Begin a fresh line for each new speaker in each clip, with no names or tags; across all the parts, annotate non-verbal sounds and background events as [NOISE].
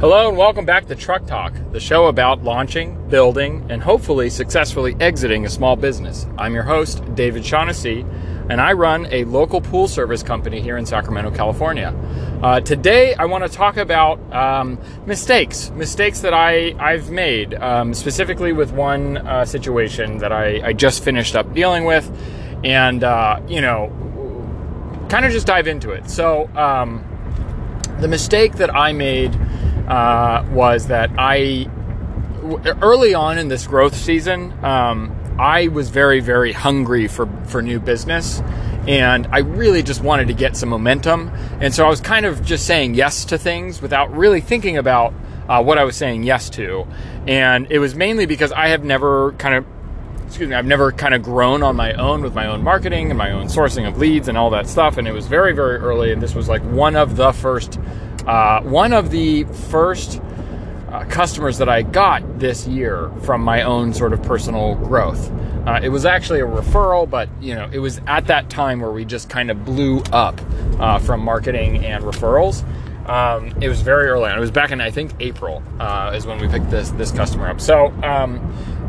Hello and welcome back to Truck Talk, the show about launching, building, and hopefully successfully exiting a small business. I'm your host, David Shaughnessy, and I run a local pool service company here in Sacramento, California. Uh, today, I want to talk about um, mistakes, mistakes that I, I've made, um, specifically with one uh, situation that I, I, just finished up dealing with, and, uh, you know, kind of just dive into it. So, um, the mistake that I made uh, was that I early on in this growth season, um, I was very very hungry for for new business, and I really just wanted to get some momentum, and so I was kind of just saying yes to things without really thinking about uh, what I was saying yes to, and it was mainly because I have never kind of excuse me, I've never kind of grown on my own with my own marketing and my own sourcing of leads and all that stuff. And it was very, very early. And this was like one of the first uh, one of the first uh, customers that I got this year from my own sort of personal growth. Uh, it was actually a referral, but you know, it was at that time where we just kind of blew up uh, from marketing and referrals. Um, it was very early on. It was back in I think April uh, is when we picked this this customer up. So um,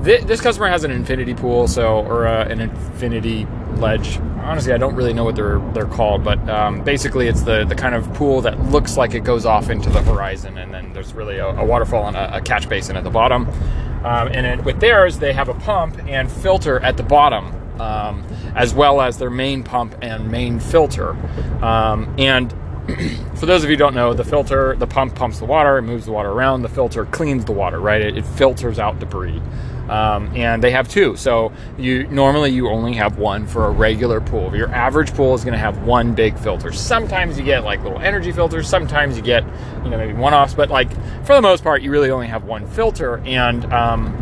th- this customer has an infinity pool, so or uh, an infinity ledge honestly, I don't really know what they're they're called, but um, basically, it's the the kind of pool that looks like it goes off into the horizon, and then there's really a, a waterfall and a, a, catch basin at the bottom. Um, and then with theirs, they have a pump and filter at the bottom, um, as well as their main pump and main filter. Um, and [CLEARS THROAT] for those of you don't know, the filter, the pump pumps the water, it moves the water around. The filter cleans the water, right? It, it filters out debris. Um, and they have two. So you normally you only have one for a regular pool. Your average pool is going to have one big filter. Sometimes you get like little energy filters. Sometimes you get you know maybe one offs, but like for the most part, you really only have one filter. And um,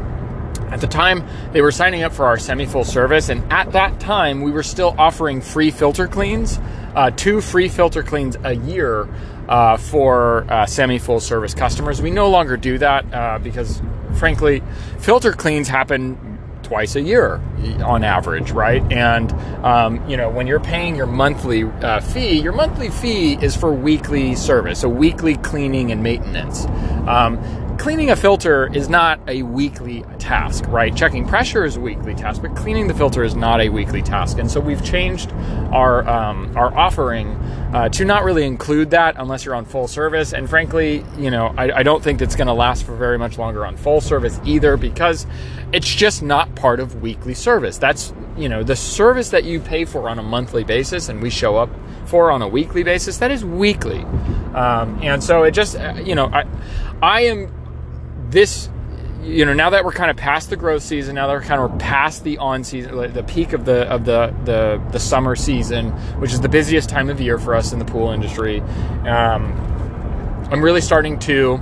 at the time, they were signing up for our semi full service, and at that time, we were still offering free filter cleans, uh, two free filter cleans a year uh, for uh, semi full service customers. We no longer do that uh, because frankly, filter cleans happen twice a year on average, right? And um, you know, when you're paying your monthly uh, fee, your monthly fee is for weekly service, so weekly cleaning and maintenance. Um, cleaning a filter is not a weekly task, right? Checking pressure is a weekly task, but cleaning the filter is not a weekly task. And so we've changed our um, our offering uh, to not really include that unless you're on full service. And frankly, you know, I, I don't think it's going to last for very much longer on full service either because it's just not part of weekly service. That's you know the service that you pay for on a monthly basis, and we show up for on a weekly basis. That is weekly, um, and so it just uh, you know I I am this you know now that we're kind of past the growth season now that we're kind of past the on season the peak of the of the the, the summer season which is the busiest time of year for us in the pool industry um, i'm really starting to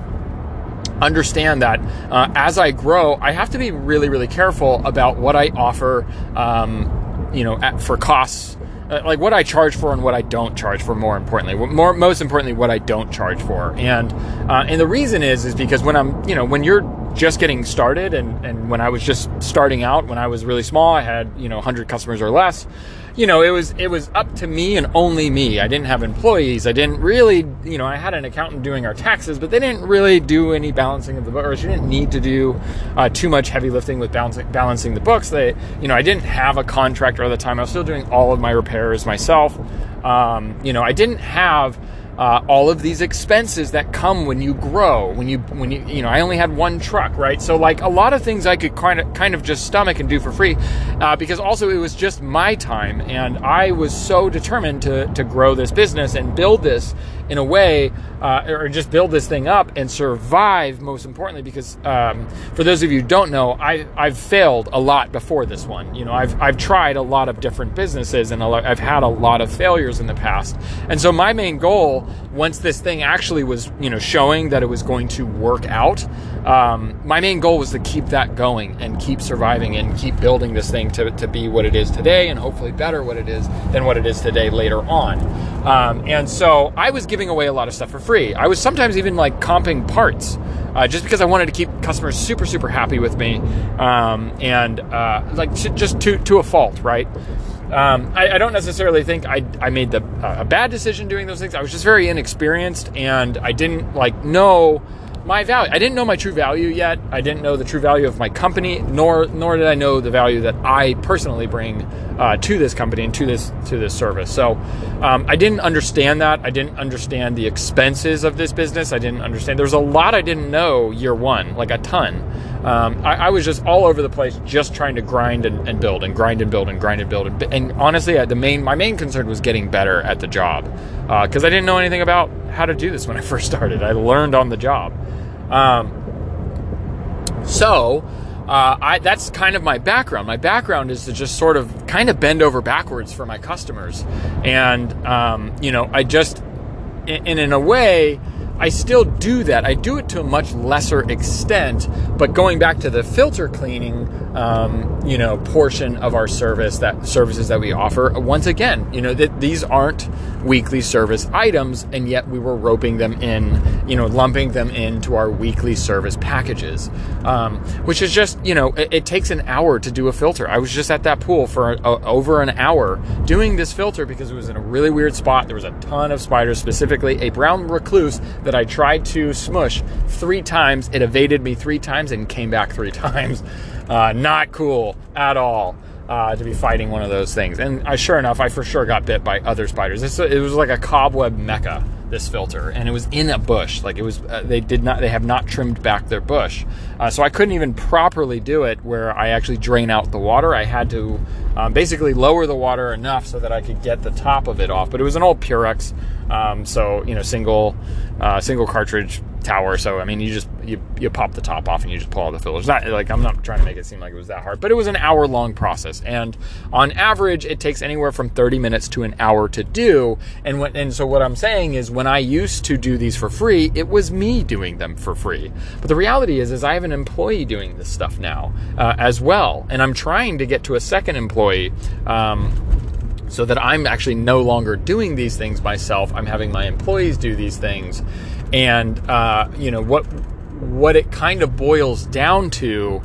understand that uh, as i grow i have to be really really careful about what i offer um, you know at, for costs uh, like what I charge for and what I don't charge for. More importantly, more most importantly, what I don't charge for. And uh, and the reason is is because when I'm you know when you're just getting started and, and when I was just starting out, when I was really small, I had, you know, 100 customers or less. You know, it was it was up to me and only me. I didn't have employees. I didn't really, you know, I had an accountant doing our taxes, but they didn't really do any balancing of the books. She didn't need to do uh, too much heavy lifting with balancing balancing the books. They, you know, I didn't have a contractor at the time. I was still doing all of my repairs myself. Um, you know, I didn't have uh, all of these expenses that come when you grow when you when you you know i only had one truck right? So like a lot of things i could kind of kind of just stomach and do for free uh, because also it was just my time and i was so determined to to grow this business and build this in a way, uh, or just build this thing up and survive. Most importantly, because um, for those of you who don't know, I I've failed a lot before this one. You know, I've I've tried a lot of different businesses and I've had a lot of failures in the past. And so my main goal, once this thing actually was you know showing that it was going to work out, um, my main goal was to keep that going and keep surviving and keep building this thing to to be what it is today and hopefully better what it is than what it is today later on. Um, and so I was giving away a lot of stuff for free. I was sometimes even like comping parts uh, just because I wanted to keep customers super, super happy with me um, and uh, like just to, to a fault, right? Um, I, I, don't necessarily think I, I made the, uh, a bad decision doing those things. I was just very inexperienced and I didn't like know my value. I didn't know my true value yet. I didn't know the true value of my company, nor nor did I know the value that I personally bring uh, to this company and to this to this service. So um, I didn't understand that. I didn't understand the expenses of this business. I didn't understand. There was a lot I didn't know year one, like a ton. Um, I, I, was just all over the place, just trying to grind and, and, build and grind and build and grind and build. And, and honestly, the main my main concern was getting better at the job because uh, I didn't know anything about how to do this when I [LAUGHS] first started. I learned on the job. Um, so uh, I, that's kind of my background. My background is to just sort of kind of bend over backwards for my customers, and um, you know, I just, and in a way, I still do that. I do it to a much lesser extent, but going back to the filter cleaning, um, you know, portion of our service, that services that we offer, once again, you know, that these aren't weekly service items, and yet we were roping them in, you know, lumping them into our weekly service packages, um, which is just, you know, it, it, takes an hour to do a filter. I was just at that pool for a, a, over an hour doing this filter because it was in a really weird spot. There was a ton of spiders, specifically a brown recluse that I tried to smush three times. It evaded me three times and came back three [LAUGHS] times. Uh, not cool at all. Uh, to be fighting one of those things. And I, sure enough, I for sure got bit by other spiders. It was like a cobweb mecca. This filter, and it was in a bush. Like it was, uh, they did not, they have not trimmed back their bush, uh, so I couldn't even properly do it where I actually drain out the water. I had to um, basically lower the water enough so that I could get the top of it off. But it was an old Purex, um, so you know, single uh, single cartridge tower. So I mean, you just you, you pop the top off and you just pull all the fillers. Not like I'm not trying to make it seem like it was that hard, but it was an hour long process, and on average, it takes anywhere from 30 minutes to an hour to do. And when, and so what I'm saying is, when I used to do these for free, it was me doing them for free. But the reality is, is I have an employee doing this stuff now uh, as well, and I'm trying to get to a second employee. Um, so that I'm actually no longer doing these things myself. I'm having my employees do these things, and uh, you know what what it kind of boils down to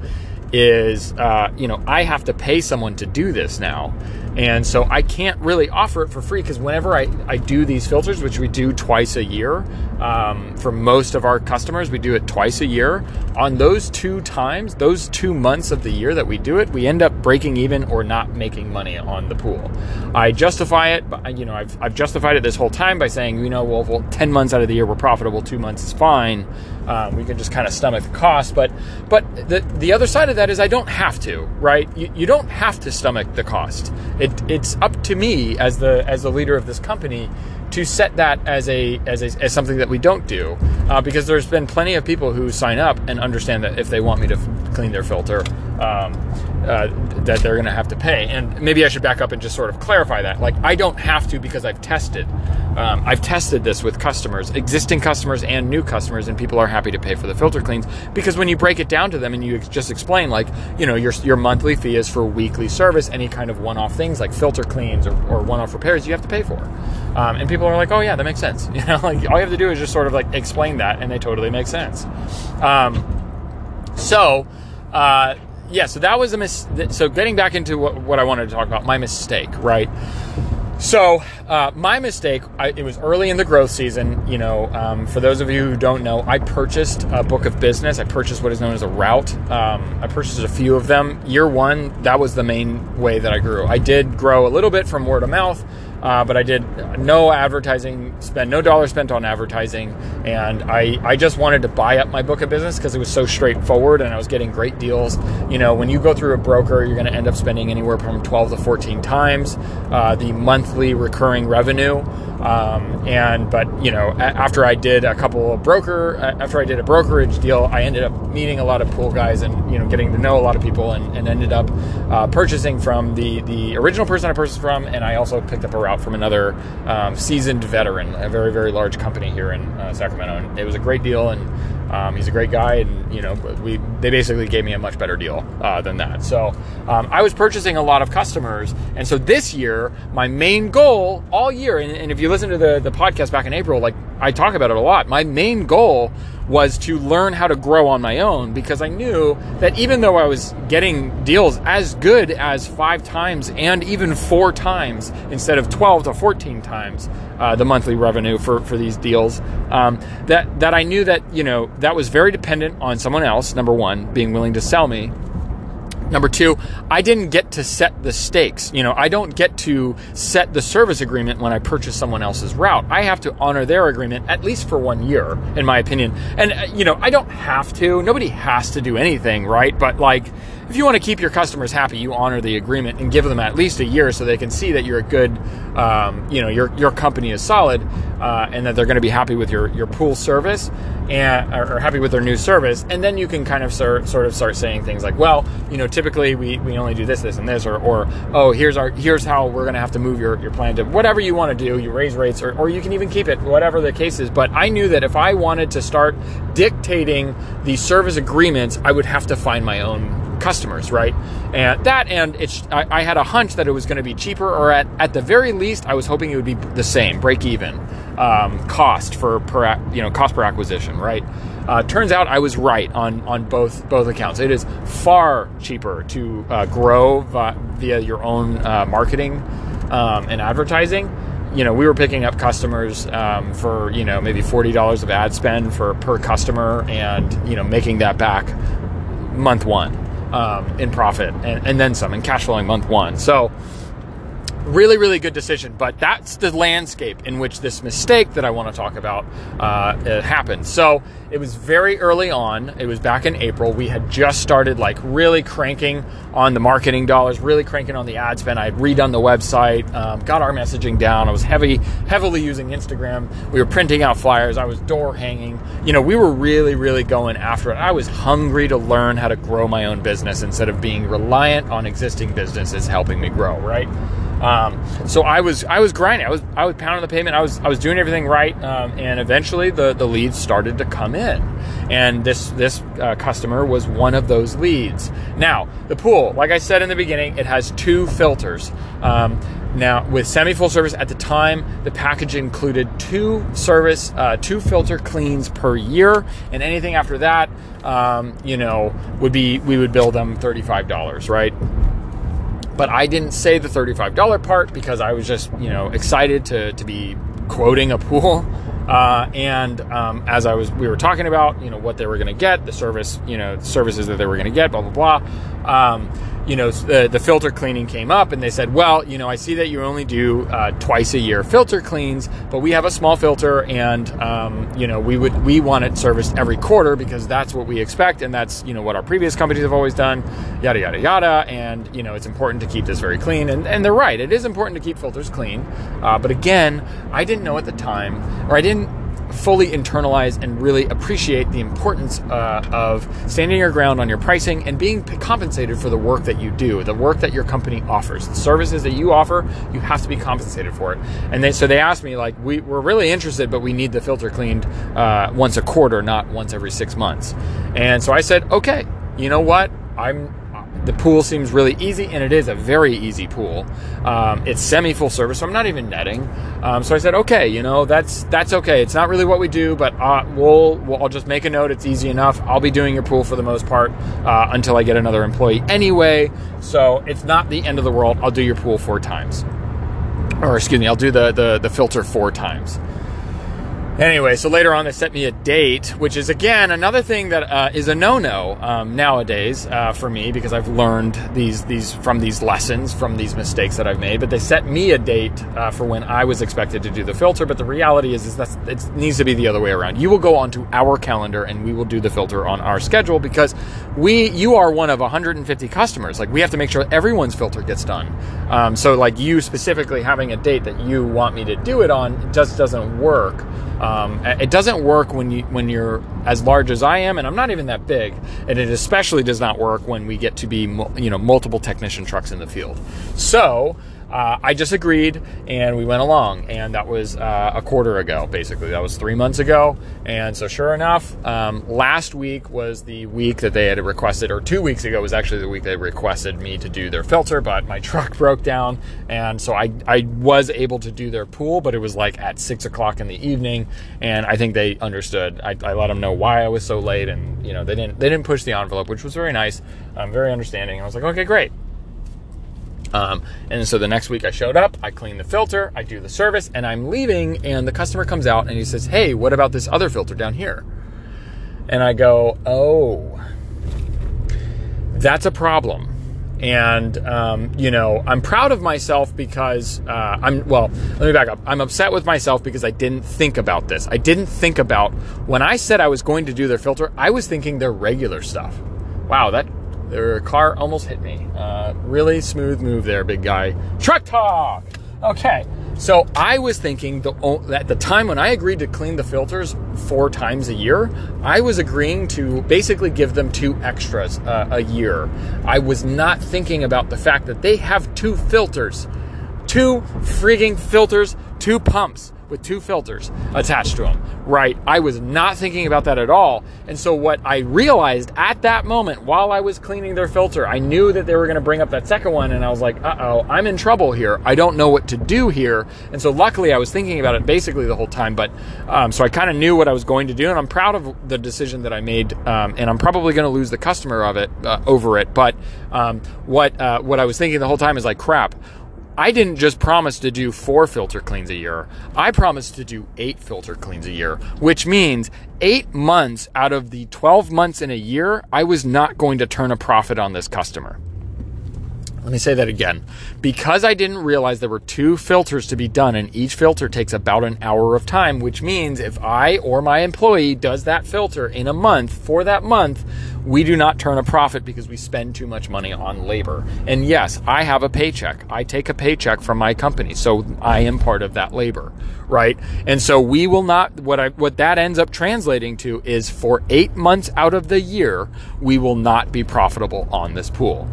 is uh, you know I have to pay someone to do this now. And so I can't really offer it for free because whenever I, I do these filters, which we do twice a year, um, for most of our customers, we do it twice a year. On those two times, those two months of the year that we do it, we end up breaking even or not making money on the pool. I justify it, but you know, I've, I've justified it this whole time by saying, you know, well, well, 10 months out of the year we're profitable, two months is fine. Um, we can just kind of stomach the cost. But but the the other side of that is I don't have to, right? You, you don't have to stomach the cost. It, it's up to me as the as the leader of this company to set that as a as, a, as something that we don't do uh, because there's been plenty of people who sign up and understand that if they want me to f- clean their filter um, uh, that they're going to have to pay. And maybe i should back up and just sort of clarify that. Like i don't have to because i've tested. Um, i've tested this with customers existing customers and new customers and people are happy to pay for the filter cleans. Because when you break it down to them and you ex- just explain like you know your, your monthly fee is for weekly service any kind of one-off things like filter cleans or, or one-off repairs you have to pay for. Um, and people are like, oh yeah, that makes sense. [LAUGHS] You know, like all you have to do is just sort of like explain that, and they totally make sense. Um, so, uh, yeah, so that was a mis. So getting back into what, what I wanted to talk about, my mistake, right? So, uh, my mistake, I, it was early in the growth season. You know, um, for those of you who don't know, I purchased a book of business. I purchased what is known as a route. Um, I purchased a few of them. Year one, that was the main way that I grew. I did grow a little bit from word of mouth. Uh, but I did no advertising, spend no dollar spent on advertising, and I, I just wanted to buy up my book of business because it was so straightforward and I was getting great deals. You know, when you go through a broker, you're going to end up spending anywhere from 12 to 14 times uh, the monthly recurring revenue. Um, and but you know, after I did a couple of broker, after I did a brokerage deal, I ended up meeting a lot of pool guys and you know getting to know a lot of people, and, and ended up uh, purchasing from the the original person I purchased from, and I also picked up a route from another um, seasoned veteran, a very very large company here in uh, Sacramento, and it was a great deal. And um, he's a great guy, and you know we they basically gave me a much better deal uh, than that. So um, I was purchasing a lot of customers, and so this year my main goal all year, and, and if you listen to the the podcast back in April, like I talk about it a lot. My main goal was to learn how to grow on my own because I knew that even though I was getting deals as good as five times and even four times instead of 12 to 14 times uh, the monthly revenue for, for these deals, um, that, that I knew that, you know, that was very dependent on someone else, number one, being willing to sell me Number two, I didn't get to set the stakes. You know, I don't get to set the service agreement when I purchase someone else's route. I have to honor their agreement at least for one year, in my opinion. And, uh, you know, I don't have to. Nobody has to do anything, right? But like, if you want to keep your customers happy, you honor the agreement and give them at least a year so they can see that you're a good, um, you know, your your company is solid, uh, and that they're going to be happy with your your pool service and or, happy with their new service. And then you can kind of sort sort of start saying things like, well, you know, typically we, we only do this, this, and this, or or oh, here's our here's how we're going to have to move your your plan to whatever you want to do. You raise rates, or or you can even keep it, whatever the case is. But I knew that if I wanted to start dictating the service agreements, I would have to find my own customers, right? And that, and it's, I, I had a hunch that it was going to be cheaper, or at, at the very least, I was hoping it would be the same, break even um, cost for per, you know, cost per acquisition, right? Uh, turns out I was right on on both both accounts. It is far cheaper to uh, grow via your own uh, marketing um, and advertising you know, we were picking up customers um, for you know maybe forty dollars of ad spend for per customer, and you know making that back month one um, in profit and, and then some in cash flowing month one. So really, really good decision. But that's the landscape in which this mistake that I want to talk about uh, happened. So it was very early on. It was back in April. We had just started like really cranking on the marketing dollars, really cranking on the ad spend. I had redone the website, um, got our messaging down. I was heavy, heavily using Instagram. We were printing out flyers. I was door hanging. You know, we were really, really going after it. I was hungry to learn how to grow my own business instead of being reliant on existing businesses helping me grow. Right. Um, so I was I was grinding. I was I was pounding the pavement. I was I was doing everything right, um, and eventually the the leads started to come in, and this this uh, customer was one of those leads. Now the pool, like I said in the beginning, it has two filters. Um, now, with semi full service at the time, the package included two service, uh, two filter cleans per year, and anything after that, um, you know, would be we would bill them thirty five dollars, right? But I didn't say the $35 part because I was just, you know, excited to, to be quoting a pool. [LAUGHS] Uh, and um, as I was, we were talking about, you know, what they were going to get, the service, you know, services that they were going to get, blah blah blah. Um, you know, the, the filter cleaning came up and they said, well, you know, I see that you only do uh, twice a year filter cleans, but we have a small filter and, um, you know, we would, we want it serviced every quarter because that's what we expect. And that's, you know, what our previous companies have always done, yada, yada, yada. And, you know, it's important to keep this very clean. And, and they're right. It is important to keep filters clean. Uh, but again, I didn't know at the time, or I didn't fully internalize and really appreciate the importance uh, of standing your ground on your pricing and being compensated for the work that you do, the work that your company offers, the services that you offer. You have to be compensated for it. And they, so they asked me like, we, we're really interested, but we need the filter cleaned uh, once a quarter, not once every six months. And so I said, okay, you know what? I'm the pool seems really easy, and it is a very easy pool. Um, it's semi full service, so I'm not even netting. Um, so I said, okay, you know, that's that's okay. It's not really what we do, but uh, we'll, we'll, I'll just make a note. It's easy enough. I'll be doing your pool for the most part uh, until I get another employee anyway. So it's not the end of the world. I'll do your pool four times, or excuse me, I'll do the the, the filter four times. Anyway, so later on they set me a date, which is again another thing that uh, is a no-no um, nowadays uh, for me because I've learned these these from these lessons from these mistakes that I've made. But they set me a date uh, for when I was expected to do the filter. But the reality is, is that it needs to be the other way around. You will go onto our calendar and we will do the filter on our schedule because we you are one of 150 customers. Like we have to make sure everyone's filter gets done. Um, so like you specifically having a date that you want me to do it on just doesn't work. Um, Um, it doesn't work when you when you're as large as I am, and I'm not even that big. And it especially does not work when we get to be you know multiple technician trucks in the field. So uh, I just agreed and we went along. And that was uh, a quarter ago, basically. That was three months ago. And so, sure enough, um, last week was the week that they had requested, or two weeks ago was actually the week they requested me to do their filter, but my [LAUGHS] truck broke down. And so I, I was able to do their pool, but it was like at six o'clock in the evening. And I think they understood. I, I let them know why I was so late. And, you know, they didn't, they didn't push the envelope, which was very nice, um, very understanding. I was like, okay, great. Um, and so the next week I showed up, I clean the filter, I do the service, and I'm leaving, and the customer comes out and he says, Hey, what about this other filter down here? And I go, Oh, that's a problem. And, um, you know, I'm proud of myself because uh, I'm, well, let me back up. I'm upset with myself because I didn't think about this. I didn't think about when I said I was going to do their filter, I was thinking their regular stuff. Wow, that their car almost hit me. Uh, really smooth move there, big guy. Truck talk. Okay, so I was thinking the, at the time when I agreed to clean the filters four times a year, I was agreeing to basically give them two extras uh, a year. I was not thinking about the fact that they have two filters, two frigging filters, two pumps with two filters attached to them, right? I was not thinking about that at all. And so, what I realized at that moment while I was cleaning their filter, I knew that they were going to bring up that second one, and I was like, uh oh, I'm in trouble here. I don't know what to do here. And so, luckily, I was thinking about it basically the whole time. But um, so I kind of knew what I was going to do, and I'm proud of the decision that I made. Um, and I'm probably going to lose the customer of it uh, over it. But um, what uh, what I was thinking the whole time is like, crap I didn't just promise to do four filter cleans a year. I promised to do eight filter cleans a year, which means eight months out of the 12 months in a year, I was not going to turn a profit on this customer. Let me say that again. Because I didn't realize there were two filters to be done, and each filter takes about an hour of time, which means if I or my employee does that filter in a month for that month, we do not turn a profit because we spend too much money on labor. And yes, I have a paycheck. I take a paycheck from my company, so I am part of that labor, right? And so we will not what I what that ends up translating to is for 8 months out of the year, we will not be profitable on this pool.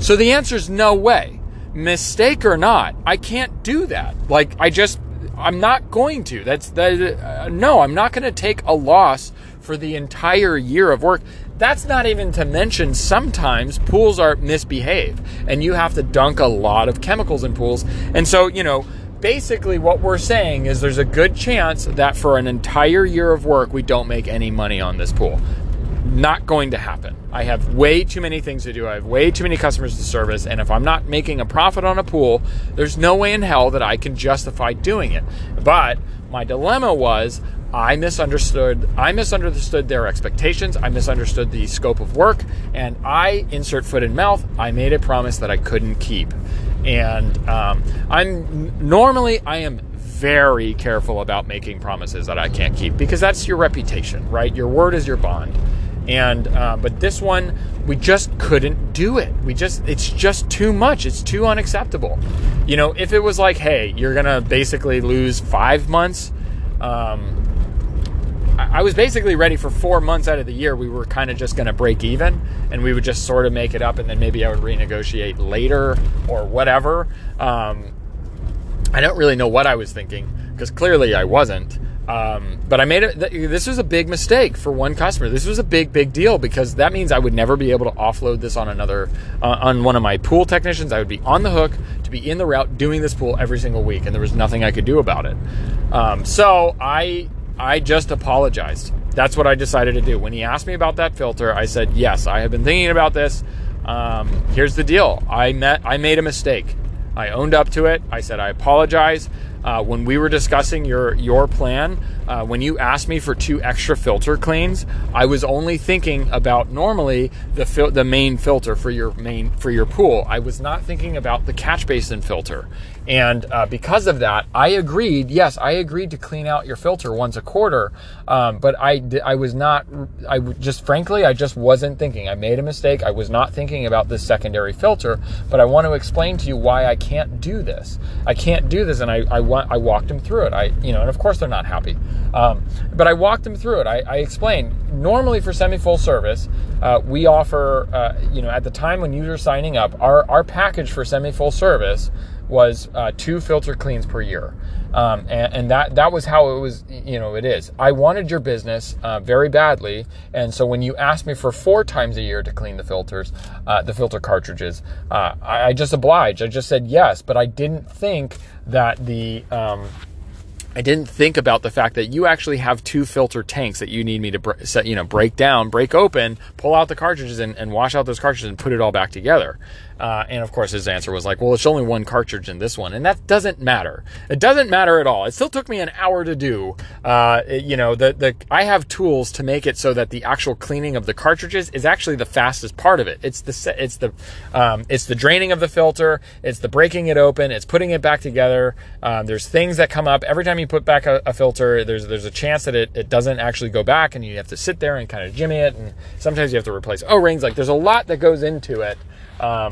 So the answer is no way. Mistake or not, I can't do that. Like I just I'm not going to. That's that uh, no, I'm not going to take a loss for the entire year of work. That's not even to mention sometimes pools are misbehave and you have to dunk a lot of chemicals in pools. And so, you know, basically what we're saying is there's a good chance that for an entire year of work we don't make any money on this pool not going to happen. I have way too many things to do. I have way too many customers to service. And if I'm not making a profit on a pool, there's no way in hell that I can justify doing it. But my dilemma was I misunderstood I misunderstood their expectations. I misunderstood the scope of work and I insert foot in mouth. I made a promise that I couldn't keep. And um, I'm normally I am very careful about making promises that I can't keep because that's your reputation, right? Your word is your bond. And uh, but this one, we just couldn't do it. We just it's just too much. It's too unacceptable. You know, if it was like, hey, you're gonna basically lose five months. Um, I was basically ready for four months out of the year. We were kind of just going to break even, and we would just sort of make it up, and then maybe I would renegotiate later or whatever. Um, I don't really know what I was thinking because clearly I wasn't. Um, but I made it. This was a big mistake for one customer. This was a big, big deal because that means I would never be able to offload this on another, uh, on one of my pool technicians. I would be on the hook to be in the route doing this pool every single week, and there was nothing I could do about it. Um, so I, I just apologized. That's what I decided to do. When he asked me about that filter, I said, "Yes, I have been thinking about this. Um, here's the deal. I met. I made a mistake. I owned up to it. I said I apologize." Uh, when we were discussing your your plan, uh, when you asked me for two extra filter cleans, I was only thinking about normally the fil- the main filter for your main for your pool. I was not thinking about the catch basin filter, and uh, because of that, I agreed. Yes, I agreed to clean out your filter once a quarter, um, but I I was not. I just frankly, I just wasn't thinking. I made a mistake. I was not thinking about this secondary filter. But I want to explain to you why I can't do this. I can't do this, and I I, want, I walked them through it. I you know, and of course they're not happy. Um, but I walked them through it. I, I explained. Normally, for semi-full service, uh, we offer, uh, you know, at the time when users signing up, our our package for semi-full service was uh, two filter cleans per year. Um, and, and, that that was how it was you know it is i wanted your business uh, very badly and so when you asked me for four times a year to clean the filters uh, the filter cartridges uh, I, I, just obliged i just said yes but i didn't think that the um, I didn't think about the fact that you actually have two filter tanks that you need me to set, you know, break down, break open, pull out the cartridges and, and wash out those cartridges and put it all back together. Uh, and of course, his answer was like, well, it's only one cartridge in this one. And that doesn't matter. It doesn't matter at all. It still took me an hour to do. Uh, it, you know, the, the, I have tools to make it so that the actual cleaning of the cartridges is actually the fastest part of it. It's the, it's the, um, it's the draining of the filter. It's the breaking it open. It's putting it back together. Um, there's things that come up every time you put back a, a, filter. There's, there's a chance that it, it doesn't actually go back and you have to sit there and kind of jimmy it. And sometimes you have to replace O-rings. Like there's a lot that goes into it. Um,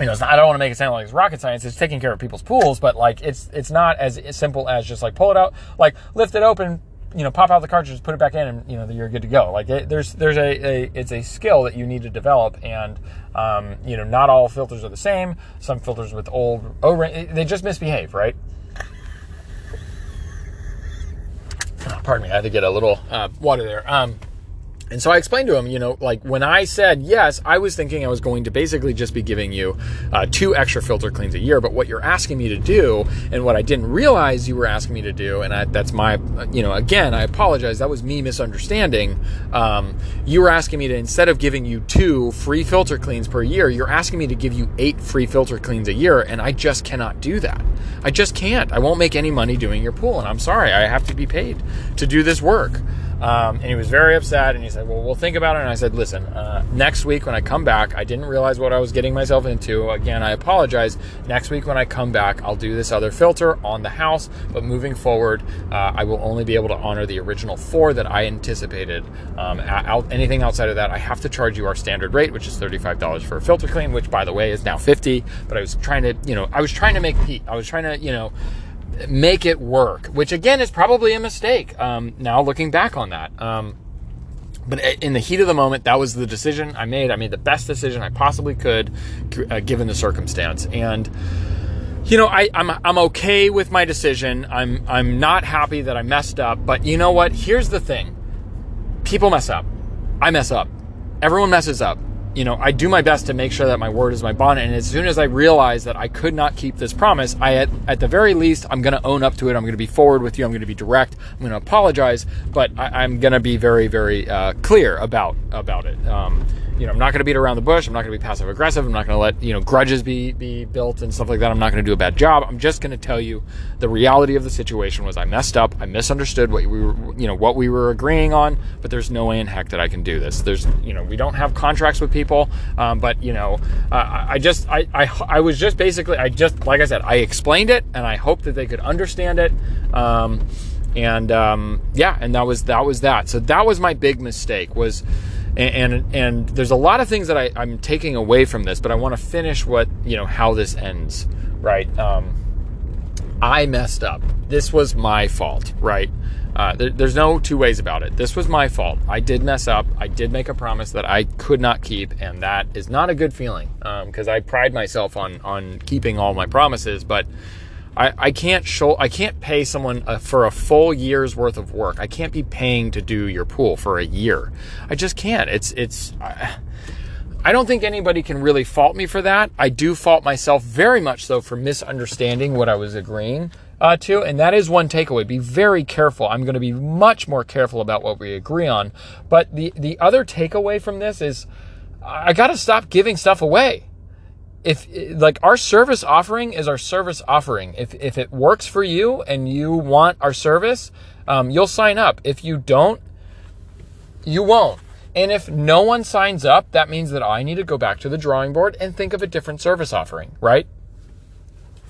you know, I don't want to make it sound like it's rocket science. It's taking care of people's pools, but like it's it's not as simple as just like pull it out, like lift it open, you know, pop out the cartridge, put it back in, and you know you're good to go. Like it, there's there's a, a, it's a skill that you need to develop, and um, you know not all filters are the same. Some filters with old O ring they just misbehave, right? Pardon me, I had to get a little uh, water there. Um, and so I explained to him, you know, like when I said yes, I was thinking I was going to basically just be giving you uh, two extra filter cleans a year. But what you're asking me to do, and what I didn't realize you were asking me to do, and I, that's my, you know, again, I apologize. That was me misunderstanding. Um, you were asking me to, instead of giving you two free filter cleans per year, you're asking me to give you eight free filter cleans a year. And I just cannot do that. I just can't. I won't make any money doing your pool. And I'm sorry, I have to be paid to do this work. Um, and he was very upset and he said, Well, we'll think about it. And I said, Listen, uh, next week when I come back, I didn't realize what I was getting myself into. Again, I apologize. Next week when I come back, I'll do this other filter on the house. But moving forward, uh, I will only be able to honor the original four that I anticipated. Um, out, anything outside of that, I have to charge you our standard rate, which is $35 for a filter clean, which by the way is now 50 But I was trying to, you know, I was trying to make Pete, I was trying to, you know, make it work, which again is probably a mistake. Um, now looking back on that. Um, but in the heat of the moment, that was the decision I made. I made the best decision I possibly could, uh, given the circumstance. And you know, I, I'm I'm okay with my decision. I'm I'm not happy that I messed up. But you know what? Here's the thing: people mess up. I mess up. Everyone messes up you know, I do my best to make sure that my word is my bond. And as soon as I realize that I could not keep this promise, I at, at the very least, I'm going to own up to it. I'm going to be forward with you. I'm going to be direct. I'm going to apologize, but I, am going to be very, very uh, clear about about it. Um, you know, I'm not going to beat around the bush. I'm not going to be passive aggressive. I'm not going to let, you know, grudges be, be built and stuff like that. I'm not going to do a bad job. I'm just going to tell you the reality of the situation was I messed up. I misunderstood what we were, you know, what we were agreeing on, but there's no way in heck that I can do this. There's, you know, we don't have contracts with people. Um, but, you know, uh, I just, I, I, I was just basically, I just, like I said, I explained it and I hope that they could understand it. Um, and, um, yeah, and that was, that was that. So that was my big mistake was, and, and and, there's a lot of things that I, I'm taking away from this, but I want to finish what you know how this ends, right? Um, I messed up. This was my fault, right? Uh, there, there's no two ways about it. This was my fault. I did mess up. I did make a promise that I could not keep, and that is not a good feeling because um, I pride myself on on keeping all my promises, but I, I can't show I can't pay someone uh, for a full year's worth of work. I can't be paying to do your pool for a year. I just can't. It's it's. I, I don't think anybody can really fault me for that. I do fault myself very much so for misunderstanding what I was agreeing uh, to, and that is one takeaway. Be very careful. I'm going to be much more careful about what we agree on. But the the other takeaway from this is I got to stop giving stuff away if like our service offering is our service offering. If if it works for you and you want our service, um, you'll sign up. If you don't, you won't. And if no one signs up, that means that I need to go back to the drawing board and think of a different service offering, right?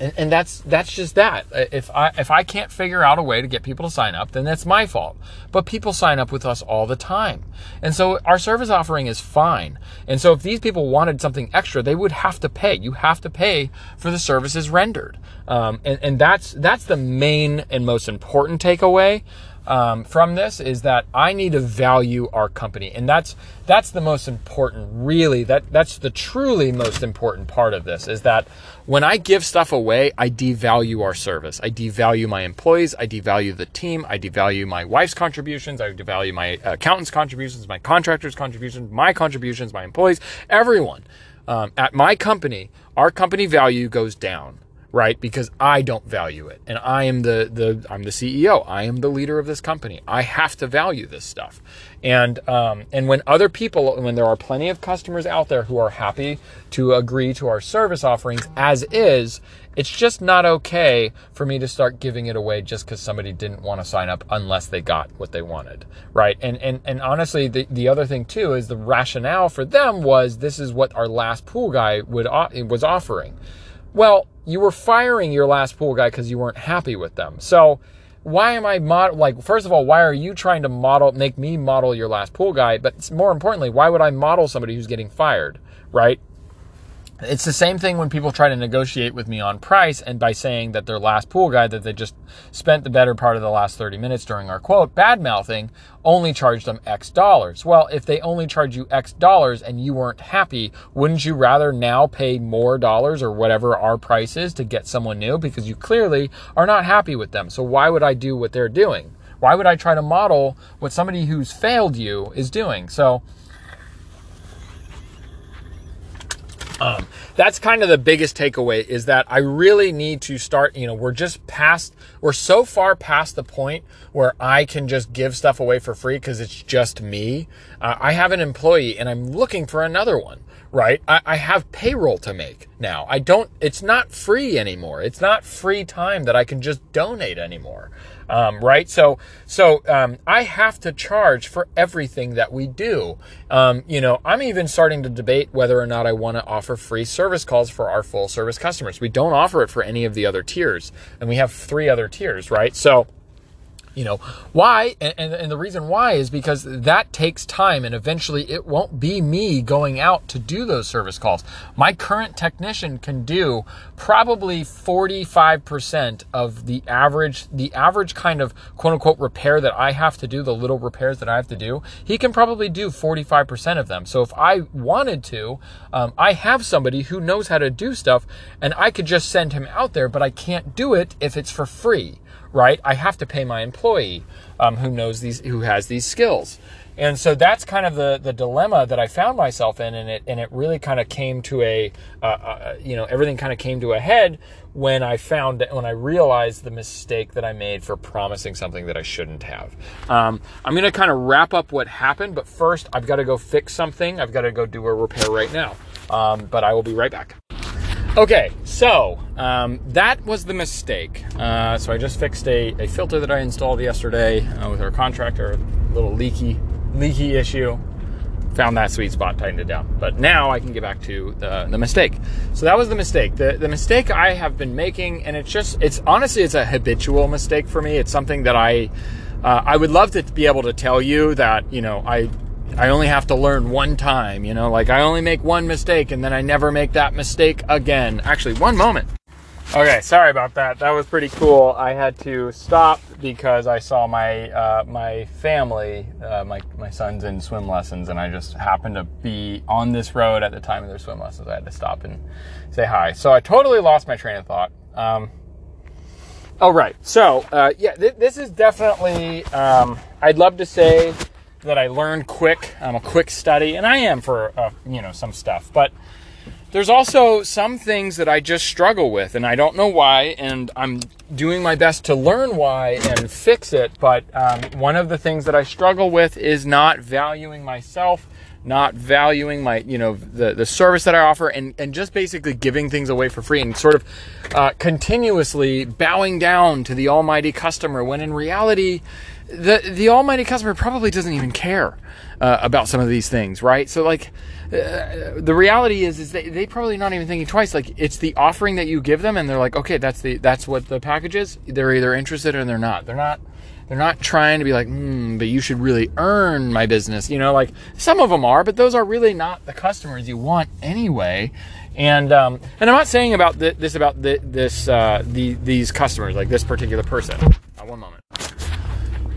And, and that's that's just that. If I if I can't figure out a way to get people to sign up, then that's my fault. But people sign up with us all the time, and so our service offering is fine. And so if these people wanted something extra, they would have to pay. You have to pay for the services rendered, um, and and that's that's the main and most important takeaway. Um, from this is that I need to value our company, and that's that's the most important. Really, that that's the truly most important part of this is that when I give stuff away, I devalue our service. I devalue my employees. I devalue the team. I devalue my wife's contributions. I devalue my accountant's contributions, my contractor's contributions, my contributions, my employees, everyone. Um, at my company, our company value goes down right? Because I don't value it. And I am the, the I'm the CEO. I am the leader of this company. I have to value this stuff. And um, and when other people, when there are plenty of customers out there who are happy to agree to our service offerings as is, it's just not okay for me to start giving it away just because somebody didn't want to sign up unless they got what they wanted, right? And and and honestly, the the other thing too is the rationale for them was this is what our last pool guy would was offering. Well, you were firing your last pool guy because you weren't happy with them. So why am I mod like first of all, why are you trying to model make me model your last pool guy? But more importantly, why would I model somebody who's getting fired, right? It's the same thing when people try to negotiate with me on price and by saying that their last pool guy that they just spent the better part of the last 30 minutes during our quote bad mouthing only charged them X dollars. Well, if they only charge you X dollars and you weren't happy, wouldn't you rather now pay more dollars or whatever our price is to get someone new because you clearly are not happy with them. So why would I do what they're doing? Why would I try to model what somebody who's failed you is doing? So Um, that's kind of the biggest takeaway is that I really need to start, you know, we're just past, we're so far past the point where I can just give stuff away for free because it's just me. Uh, I have an employee and I'm looking for another one, right? I, I have payroll to make now. I don't, it's not free anymore. It's not free time that I can just donate anymore um, right? So, so um, I have to charge for everything that we do. Um, you know, I'm even starting to debate whether or not I want to offer free service calls for our full service customers. We don't offer it for any of the other tiers, and we have three other tiers, right? So you know why and, and, and, the reason why is because that takes time and eventually it won't be me going out to do those service calls. My current technician can do probably 45% of the average the average kind of quote unquote repair that i have to do the little repairs that i have to do he can probably do 45% of them. So if i wanted to um, i have somebody who knows how to do stuff and i could just send him out there but i can't do it if it's for free right? I have to pay my employee um, who knows these, who has these skills. And so that's kind of the, the dilemma that I found myself in, and it and it really kind of came to a, uh, uh, you know, everything kind of came to a head when I found when I realized the mistake that I made for promising something that I shouldn't have. Um, I'm going to kind of wrap up what happened, but first I've got to go fix something. I've got to go do a repair right now. Um, but I will be right back. Okay, so um, that was the mistake. Uh, so I just fixed a, a, filter that I installed yesterday uh, with our contractor, a little leaky leaky issue. Found that sweet spot, tightened it down. But now I can get back to the, the mistake. So that was the mistake. The, the mistake I have been making, and it's just, it's honestly, it's a habitual mistake for me. It's something that I, uh, I would love to be able to tell you that, you know, I I only have to learn one time, you know, like I only make one mistake and then I never make that mistake again. Actually, one moment. Okay, sorry about that. That was pretty cool. I had to stop because I saw my uh, my family, uh, my my son's in swim lessons, and I just happened to be on this road at the time of their swim lessons. I had to stop and say hi. So I totally lost my train of thought. Um, oh right. So uh, yeah, th- this is definitely. Um, I'd love to say that I learned quick. I'm a quick study, and I am for uh, you know some stuff. But there's also some things that I just struggle with, and I don't know why. And I'm doing my best to learn why and fix it. But um, one of the things that I struggle with is not valuing myself not valuing my you know the the service that I offer and and just basically giving things away for free and sort of uh, continuously bowing down to the almighty customer when in reality the the almighty customer probably doesn't even care uh, about some of these things right so like uh, the reality is is they, they probably not even thinking twice like it's the offering that you give them and they're like okay that's the that's what the package is they're either interested or they're not they're not they're not trying to be like, hmm, but you should really earn my business. You know, like some of them are, but those are really not the customers you want anyway. And um, and I'm not saying about th- this about th- this uh, the, these customers, like this particular person. Uh, one moment.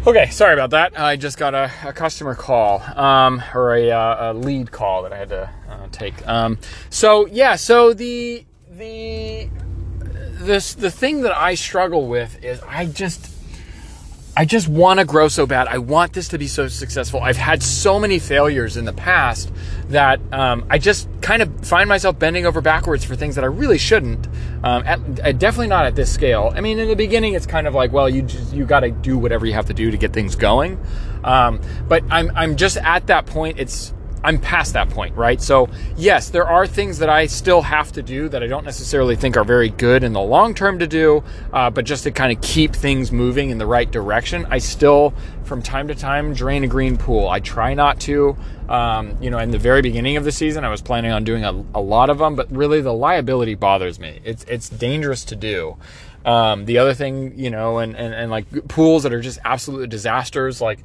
Okay, sorry about that. I just got a, a customer call um, or a, uh, a, lead call that I had to uh, take. Um, so yeah, so the the this the thing that I struggle with is I just I just want to grow so bad. I want this to be so successful. I've had so many failures in the past that um, I just kind of find myself bending over backwards for things that I really shouldn't. Um, at, at, definitely not at this scale. I mean, in the beginning, it's kind of like, well, you just, you got to do whatever you have to do to get things going. Um, but I'm I'm just at that point. It's I'm past that point, right? So, yes, there are things that I still have to do that I don't necessarily think are very good in the long term to do, uh, but just to kind of keep things moving in the right direction, I still, from time to time, drain a green pool. I try not to. Um, you know, in the very beginning of the season, I was planning on doing a, a lot of them, but really the liability bothers me. It's it's dangerous to do. Um, the other thing, you know, and, and, and like pools that are just absolute disasters, like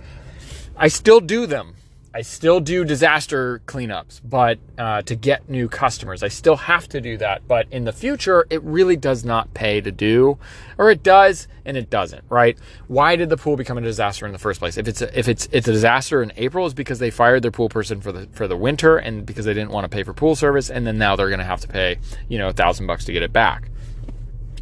I still do them I still do disaster cleanups, but uh, to get new customers, I still have to do that. But in the future, it really does not pay to do, or it does and it doesn't. Right? Why did the pool become a disaster in the first place? If it's a, if it's it's a disaster in April, is because they fired their pool person for the for the winter and because they didn't want to pay for pool service, and then now they're going to have to pay you know a thousand bucks to get it back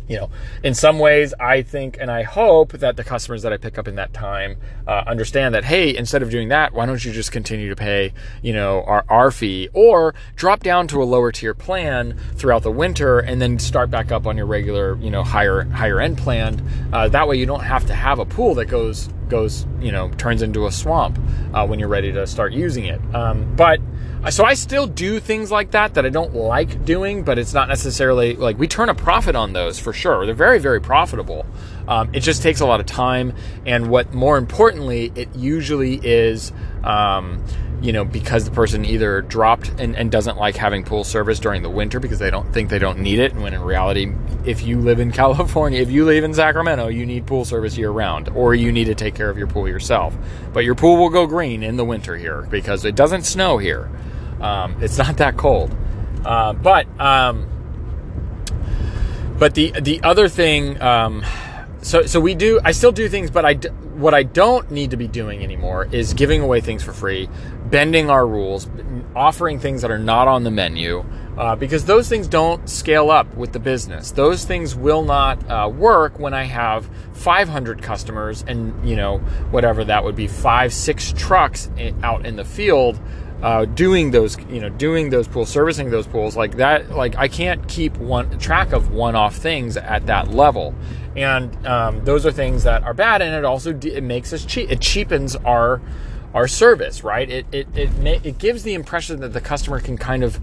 you know, in some ways, I think and I hope that the customers that I pick up in that time uh, understand that, hey, instead of doing that, why don't you just continue to pay, you know, our, our fee or drop down to a lower tier plan throughout the winter and then start back up on your regular, you know, higher higher end plan. Uh, that way, you don't have to have a pool that goes goes, you know, turns into a swamp uh, when you're ready to start using it. Um, but so I still do things like that that I don't like doing, but it's not necessarily like we turn a profit on those for sure. They're very, very profitable. Um, it just takes a lot of time, and what more importantly, it usually is. Um, you know, because the person either dropped and, and, doesn't like having pool service during the winter because they don't think they don't need it. When in reality, if you live in [LAUGHS] California, if you live in Sacramento, you need pool service year round or you need to take care of your pool yourself. But your pool will go green in the winter here because it doesn't snow here. Um, it's not that cold. Uh, but um, but the the other thing, um, so so we do. I still do things, but I what I don't need to be doing anymore is giving away things for free, bending our rules, offering things that are not on the menu. Uh, because those things don't scale up with the business. Those things will not uh, work when I have 500 customers and you know whatever that would be five, six trucks out in the field uh, doing those, you know, doing those pools, servicing those pools like that. Like I can't keep one track of one-off things at that level, and um, those are things that are bad. And it also it makes us cheap. It cheapens our our service, right? It it it, it gives the impression that the customer can kind of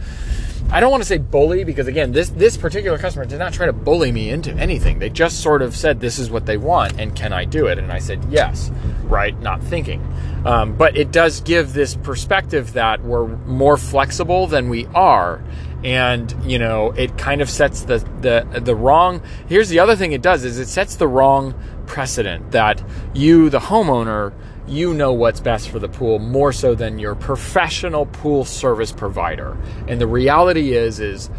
I don't want to say bully because again, this this particular customer did not try to bully me into anything. They just sort of said, "This is what they want, and can I do it?" And I said, "Yes." Right, not thinking. Um, but it does give this perspective that we're more flexible than we are, and you know, it kind of sets the the the wrong. Here's the other thing it does is it sets the wrong precedent that you, the homeowner you know what's best for the pool more so than your professional pool service provider. And the reality is is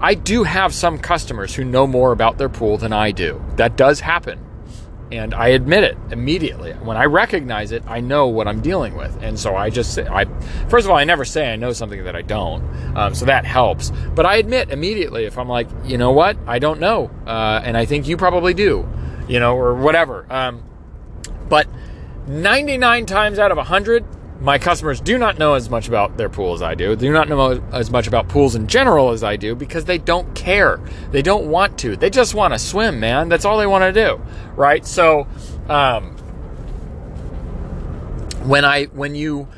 I do have some customers who know more about their pool than I do. That does happen. And I admit it immediately. When I recognize it, I know what I'm dealing with. And so I just say, I, first of all, I never say I know something that I don't. Um, so that helps. But I admit immediately if I'm like, you know what, I don't know. Uh, and I think you probably do, you know, or whatever. Um, but 99 times out of 100, my customers do not know as much about their pool as I do, They do not know as much about pools in general as I do because they don't care. They don't want to. They just want to swim, man. That's all they want to do, right? So, um, when I when you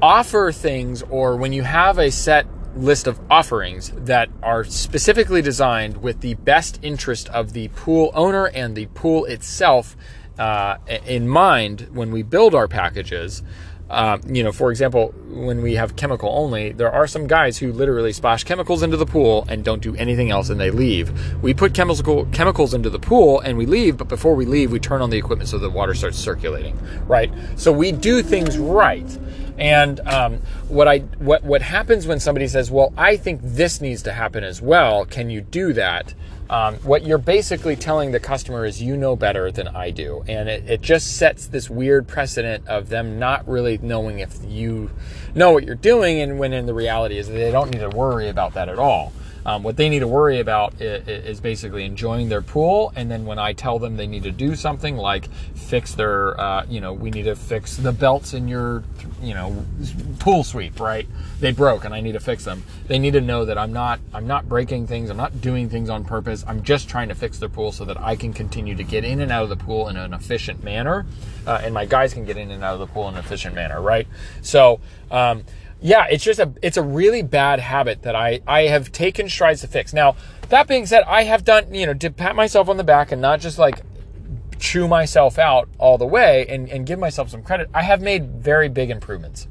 offer things or when you have a set list of offerings that are specifically designed with the best interest of the pool owner and the pool itself uh, in mind when we build our packages. Uh, you know, for example, when we have chemical only, there are some guys who literally splash chemicals into the pool and don't do anything else and they leave. We put chemical chemicals into the pool and we leave, but before we leave, we turn on the equipment so the water starts circulating, right? So we do things right. And um, what I what what happens when somebody says, "Well, I think this needs to happen as well. Can you do that?" Um, what you're basically telling the customer is you know better than I do. And it, it just sets this weird precedent of them not really knowing if you know what you're doing. And when in the reality is they don't need to worry about that at all. Um, what they need to worry about is, is, basically enjoying their pool. And then when I tell them they need to do something like fix their, uh, you know, we need to fix the belts in your, you know, pool sweep, right? They broke and I need to fix them. They need to know that I'm not, I'm not breaking things. I'm not doing things on purpose. I'm just trying to fix their pool so that I can continue to get in and out of the pool in an efficient manner. Uh, and my guys can get in and out of the pool in an efficient manner, right? So, um, yeah, it's just a it's a really bad habit that I I have taken strides to fix. Now, that being said, I have done, you know, to pat myself on the back and not just like chew myself out all the way and, and give myself some credit. I have made very big improvements.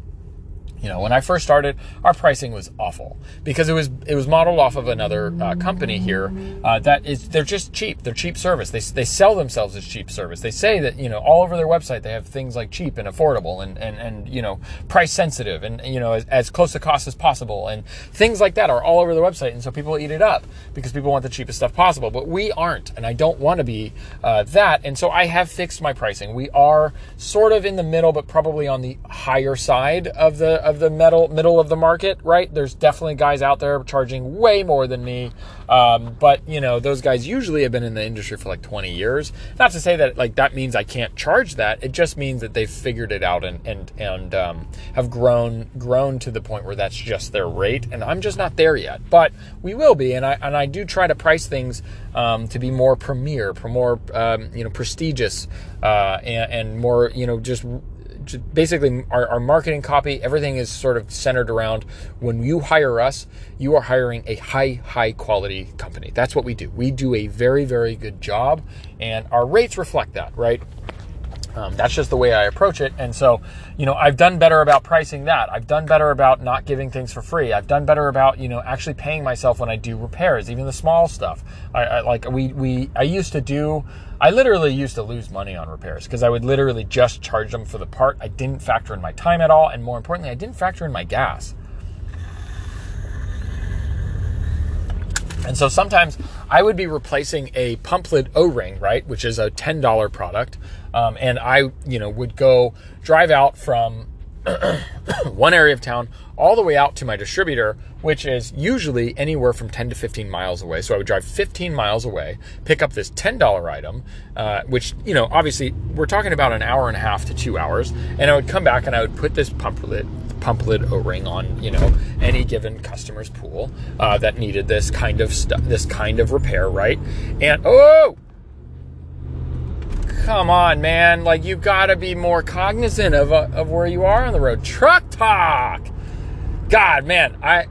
You know, when I first started, our pricing was awful because it was it was modeled off of another uh, company here uh, that is they're just cheap. They're cheap service. They, they sell themselves as cheap service. They say that you know all over their website they have things like cheap and affordable and and, and you know price sensitive and you know as, as close to cost as possible and things like that are all over their website. And so people eat it up because people want the cheapest stuff possible. But we aren't, and I don't want to be uh, that. And so I have fixed my pricing. We are sort of in the middle, but probably on the higher side of the of the middle middle of the market, right? There's definitely guys out there charging way more than me, um, but you know those guys usually have been in the industry for like 20 years. Not to say that like that means I can't charge that. It just means that they've figured it out and and and um, have grown grown to the point where that's just their rate, and I'm just not there yet. But we will be, and I and I do try to price things um, to be more premier, more um, you know prestigious, uh, and, and more you know just basically our, our marketing copy, everything is sort of centered around when you hire us, you are hiring a high, high quality company. That's what we do. We do a very, very good job, and our rates reflect that, right? Um, that's just the way I approach it. And so, you know, I've done better about pricing that. I've done better about not giving things for free. I've done better about, you know, actually paying myself when I do repairs, even the small stuff. I, I like we we I used to do. I literally used to lose money on repairs because I would literally just charge them for the part. I didn't factor in my time at all, and more importantly, I didn't factor in my gas. And so sometimes I would be replacing a pump lid O-ring, right, which is a $10 product. Um, and I, you know, would go drive out from [CLEARS THROAT] one area of town all the way out to my distributor, which is usually anywhere from 10 to 15 miles away. So I would drive 15 miles away, pick up this $10 item, uh, which, you know, obviously we're talking about an hour and a half to two hours. And I would come back and I would put this pump lid, pump lid O-ring on, you know, any given customer's pool uh, that needed this kind of stuff, this kind of repair, right? And oh, come on, man! Like you gotta be more cognizant of uh, of where you are on the road. Truck talk. God, man, I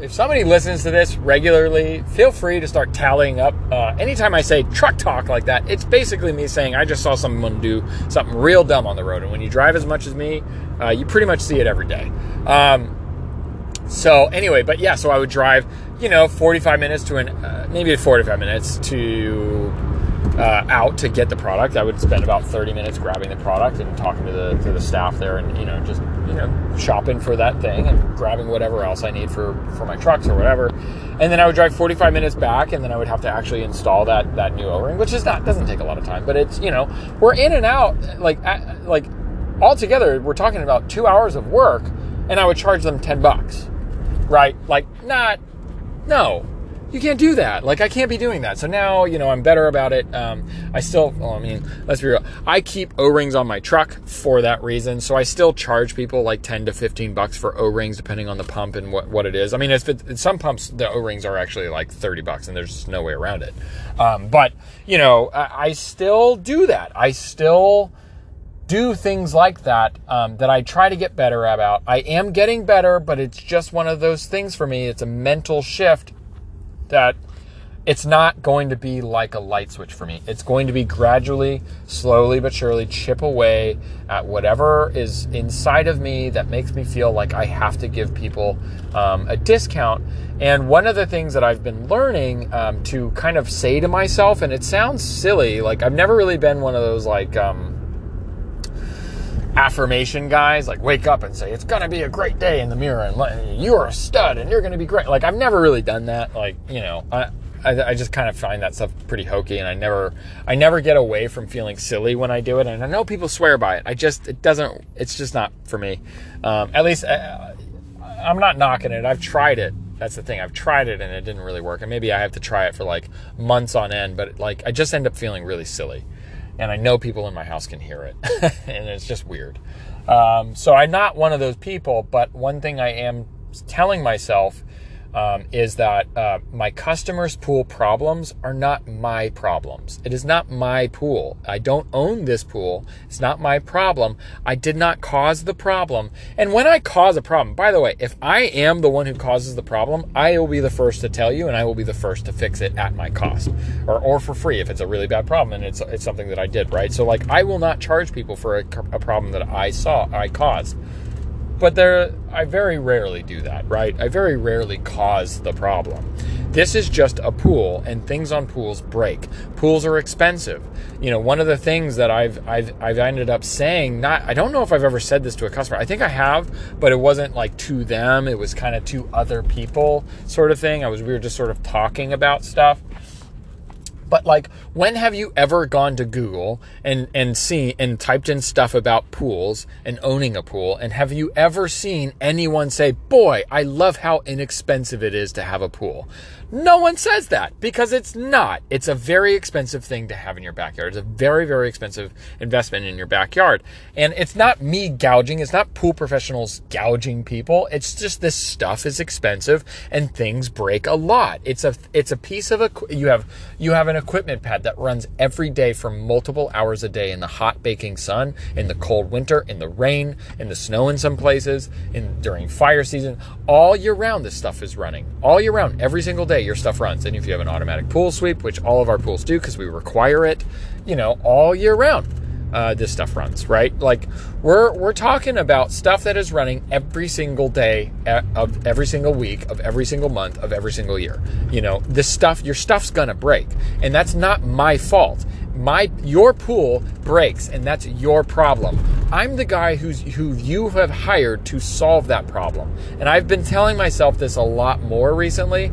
if somebody listens to this regularly, feel free to start tallying up. Uh, anytime I say truck talk like that, it's basically me saying I just saw someone do something real dumb on the road. And when you drive as much as me, uh, you pretty much see it every day. Um, so anyway, but yeah, so I would drive, you know, 45 minutes to an uh, maybe 45 minutes to uh, out to get the product. I would spend about 30 minutes grabbing the product and talking to the to the staff there, and you know, just you know, shopping for that thing and grabbing whatever else I need for for my trucks or whatever. And then I would drive 45 minutes back, and then I would have to actually install that that new O-ring, which is not doesn't take a lot of time, but it's you know, we're in and out like like altogether we're talking about two hours of work, and I would charge them 10 bucks, right? Like not no you can't do that. Like I can't be doing that. So now, you know, I'm better about it. Um, I still, well, I mean, let's be real. I keep O-rings on my truck for that reason. So I still charge people like 10 to 15 bucks for O-rings, depending on the pump and what, what it is. I mean, if some pumps, the O-rings are actually like 30 bucks and there's just no way around it. Um, but you know, I, I, still do that. I still do things like that um, that I try to get better about. I am getting better, but it's just one of those things for me. It's a mental shift that it's not going to be like a light switch for me. It's going to be gradually, slowly but surely chip away at whatever is inside of me that makes me feel like I have to give people um, a discount. And one of the things that I've been learning um, to kind of say to myself, and it sounds silly, like I've never really been one of those like, um, affirmation guys like wake up and say it's gonna be a great day in the mirror and you're a stud and you're gonna be great like i've never really done that like you know i I, I, just kind of find that stuff pretty hokey, and I never, I never get away from feeling silly when I do it. And I know people swear by it. I just, it doesn't, it's just not for me. Um, at least I, uh, I'm not knocking it. I've tried it. That's the thing. I've tried it and it didn't really work. And maybe I have to try it for like months on end. But like, I just end up feeling really silly, and I know people in my house can hear it, [LAUGHS] and it's just weird. Um, so I'm not one of those people. But one thing I am telling myself um, is that uh, my customers' pool problems are not my problems. It is not my pool. I don't own this pool. It's not my problem. I did not cause the problem. And when I cause a problem, by the way, if I am the one who causes the problem, I will be the first to tell you and I will be the first to fix it at my cost or, or for free if it's a really bad problem and it's, it's something that I did, right? So, like, I will not charge people for a, a problem that I saw, I caused but there I very rarely do that, right? I very rarely cause the problem. This is just a pool and things on pools break. Pools are expensive. You know, one of the things that I've I've I've ended up saying, not I don't know if I've ever said this to a customer. I think I have, but it wasn't like to them. It was kind of to other people sort of thing. I was we were just sort of talking about stuff. But like, when have you ever gone to Google and and seen and typed in stuff about pools and owning a pool? And have you ever seen anyone say, "Boy, I love how inexpensive it is to have a pool"? No one says that because it's not. It's a very expensive thing to have in your backyard. It's a very, very expensive investment in your backyard. And it's not me gouging, it's not pool professionals gouging people. It's just this stuff is expensive and things break a lot. It's a it's a piece of a you have you have an equipment pad that runs every day for multiple hours a day in the hot baking sun, in the cold winter, in the rain, in the snow in some places, in during fire season. All year round this stuff is running. All year round, every single day your stuff runs. And if you have an automatic pool sweep, which all of our pools do because we require it, you know, all year round. Uh, this stuff runs, right? Like we're we're talking about stuff that is running every single day of every single week of every single month of every single year. You know, this stuff, your stuff's gonna break, and that's not my fault. My your pool breaks, and that's your problem. I'm the guy who's who you have hired to solve that problem, and I've been telling myself this a lot more recently,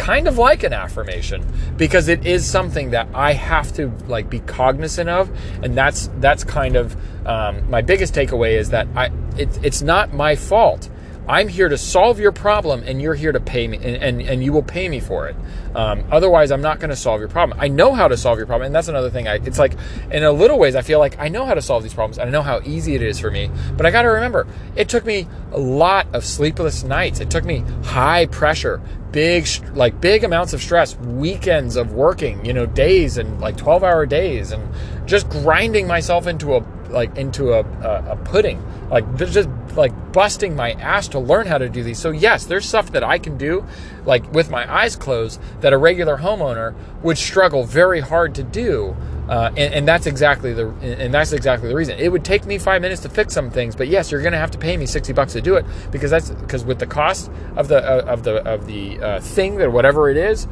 kind of like an affirmation because it is something that I have to like be cognizant of, and that's that's kind of um, my biggest takeaway is that I it, it's not my fault. I'm here to solve your problem, and you're here to pay me, and, and, and you will pay me for it. Um, otherwise, I'm not going to solve your problem. I know how to solve your problem, and that's another thing. I, it's like, in a little ways, I feel like I know how to solve these problems, I know how easy it is for me. But I got to remember, it took me a lot of sleepless nights. It took me high pressure, big like big amounts of stress weekends of working you know days and like 12 hour days and just grinding myself into a like into a, a, a pudding like just like busting my ass to learn how to do these so yes there's stuff that i can do like with my eyes closed that a regular homeowner would struggle very hard to do uh, and, and, that's exactly the and that's exactly the reason. It would take me five minutes to fix some things, but yes, you're going to have to pay me sixty bucks to do it because that's because with the cost of the uh, of the of the uh, thing that whatever it is.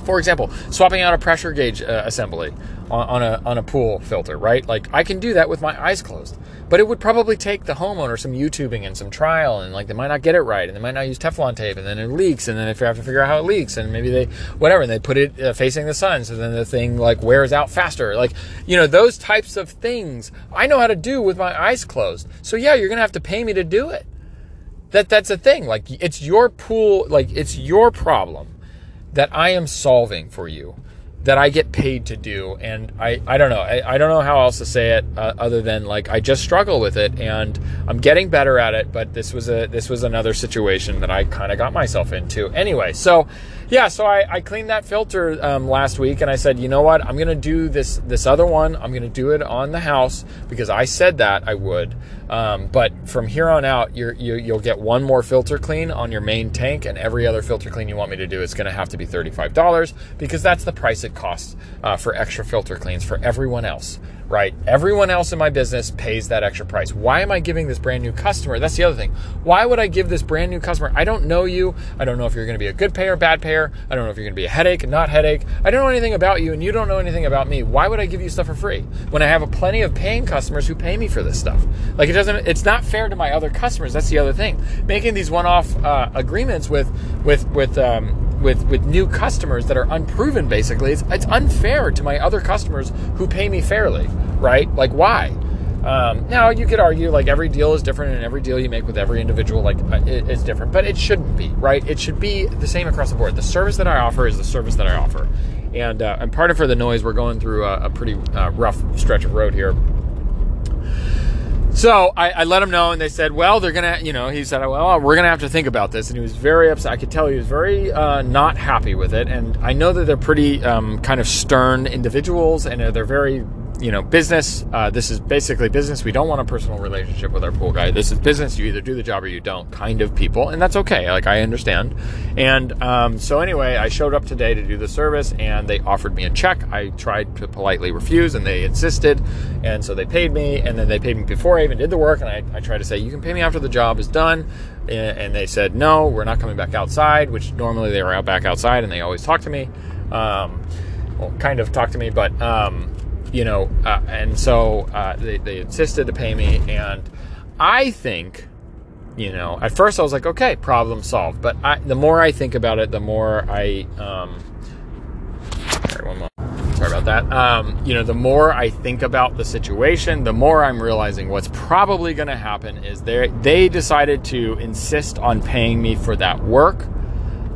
For example, swapping out a pressure gauge uh, assembly on, on a on a pool filter, right? Like I can do that with my eyes closed. But it would probably take the homeowner some YouTubing and some trial, and like they might not get it right, and they might not use Teflon tape, and then it leaks, and then if you have to figure out how it leaks, and maybe they whatever, and they put it uh, facing the sun, so then the thing like wears out faster. Like you know those types of things I know how to do with my eyes closed. So yeah, you're gonna have to pay me to do it. That that's a thing. Like it's your pool, like it's your problem that I am solving for you that I get paid to do. And I, I don't know. I, I don't know how else to say it uh, other than like I just struggle with it and I'm getting better at it. But this was a this was another situation that I kind of got myself into. Anyway, so yeah, so I, I cleaned that filter um, last week and I said, you know what? I'm gonna do this this other one. I'm gonna do it on the house because I said that I would. Um, but from here on out, you you'll get one more filter clean on your main tank, and every other filter clean you want me to do is going to have to be $35 because that's the price it costs uh, for extra filter cleans for everyone else right? Everyone else in my business pays that extra price. Why am I giving this brand new customer? That's the other thing. Why would I give this brand new customer? I don't know you. I don't know if you're going to be a good payer, bad payer. I don't know if you're going to be a headache, not headache. I don't know anything about you and you don't know anything about me. Why would I give you stuff for free when I have a plenty of paying customers who pay me for this stuff? Like it doesn't it's not fair to my other customers. That's the other thing. Making these one-off uh, agreements with with with um, with with new customers that are unproven. Basically, it's it's unfair to my other customers who pay me fairly, right? Like why? Um, now you could argue like every deal is different, and every deal you make with every individual like uh, is different, but it shouldn't be, right? It should be the same across the board. The service that I offer is the service that I offer, and uh, and part of for the noise, we're going through a, a pretty uh, rough stretch of road here. So I, I, let him know, and they said, "Well, they're gonna, you know." He said, "Well, we're gonna have to think about this," and he was very upset. I could tell he was very uh, not happy with it. And I know that they're pretty um, kind of stern individuals, and they're very you know, business. Uh, this is basically business. We don't want a personal relationship with our pool guy. This is business. You either do the job or you don't, kind of people, and that's okay. Like I understand. And um, so anyway, I showed up today to do the service, and they offered me a check. I tried to politely refuse, and they insisted, and so they paid me, and then they paid me before I even did the work. And I, I tried to say, you can pay me after the job is done, and they said no, we're not coming back outside. Which normally they were out back outside, and they always talk to me. Um, well, kind of talk to me, but um, you know, uh, and so uh, they, they insisted to pay me. And I think, you know, at first I was like, okay, problem solved. But I, the more I think about it, the more I, um, sorry, one more. Sorry about that. Um, you know, the more I think about the situation, the more I'm realizing what's probably going to happen is they they decided to insist on paying me for that work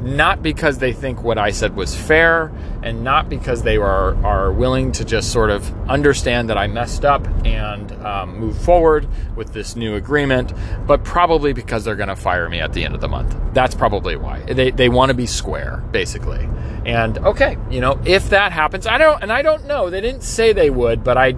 not because they think what I said was fair and not because they are, are willing to just sort of understand that I messed up and um, move forward with this new agreement, but probably because they're going to fire me at the end of the month. That's probably why. They, they want to be square, basically. And okay, you know, if that happens, I don't, and I don't know, they didn't say they would, but I,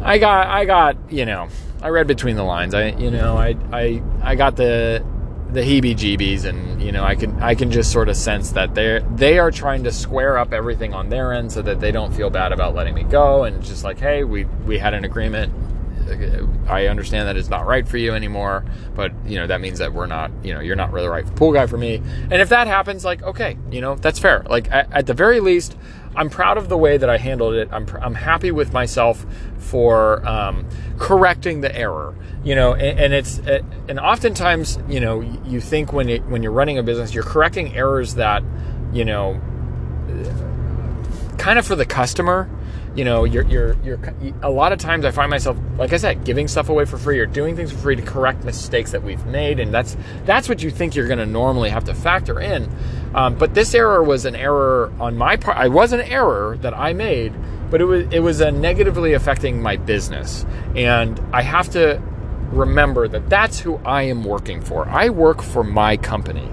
I got, I got, you know, I read between the lines. I, you know, I, I, I got the, the heebie-jeebies and you know I can I can just sort of sense that they they are trying to square up everything on their end so that they don't feel bad about letting me go and just like hey we we had an agreement. Uh, I understand that it's not right for you anymore but you know that means that we're not you know you're not really the right pool guy for me. And if that happens like okay you know that's fair. Like at, at the very least I'm proud of the way that I handled it. I'm, I'm happy with myself for um, correcting the error. You know, and, and it's and oftentimes, you know, you think when it, when you're running a business, you're correcting errors that, you know, kind of for the customer you know, you're, you're, you're, a lot of times I find myself, like I said, giving stuff away for free or doing things for free to correct mistakes that we've made. And that's, that's what you think you're going to normally have to factor in. Um, but this error was an error on my part. I was an error that I made, but it was, it was negatively affecting my business. And I have to remember that that's who I am working for. I work for my company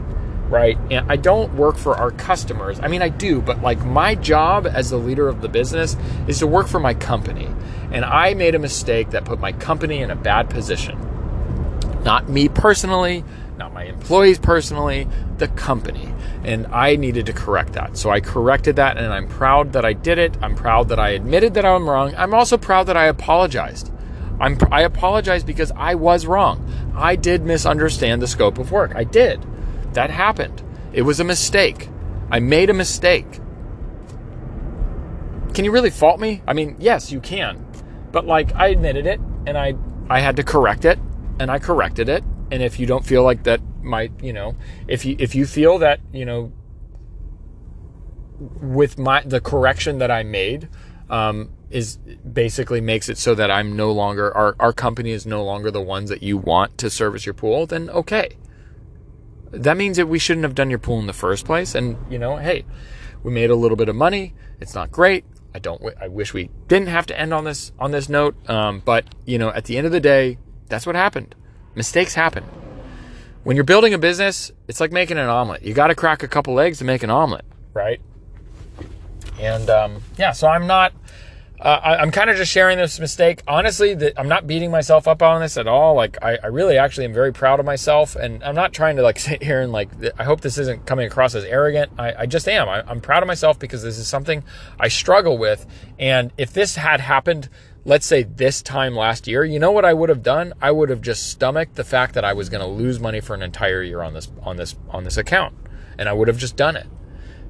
right? And I don't work for our customers. I mean, I do, but like my job as the leader of the business is to work for my company. And I made a mistake that put my company in a bad position. Not me personally, not my employees personally, the company. And I needed to correct that. So I corrected that and I'm proud that I did it. I'm proud that I admitted that I'm wrong. I'm also proud that I apologized. I'm, I apologize because I was wrong. I did misunderstand the scope of work. I did. That happened. It was a mistake. I made a mistake. Can you really fault me? I mean, yes, you can. But like I admitted it and I I had to correct it and I corrected it. And if you don't feel like that might, you know, if you if you feel that, you know, with my the correction that I made, um, is basically makes it so that I'm no longer our our company is no longer the ones that you want to service your pool, then okay that means that we shouldn't have done your pool in the first place. And, you know, hey, we made a little bit of money. It's not great. I don't, I wish we didn't have to end on this, on this note. Um, but, you know, at the end of the day, that's what happened. Mistakes happen. When you're building a business, it's like making an omelet. You got to crack a couple eggs to make an omelet, right? And, um, yeah, so I'm not, uh, I, am kind of just sharing this mistake. Honestly, I'm not beating myself up on this at all. Like, I, I, really actually am very proud of myself, and I'm not trying to like [LAUGHS] sit here and like. I hope this isn't coming across as arrogant. I, I just am. I, I'm proud of myself because this is something I struggle with, and if this had happened, let's say this time last year, you know what I would have done? I would have just stomached the fact that I was going to lose money for an entire year on this on this on this account, and I would have just done it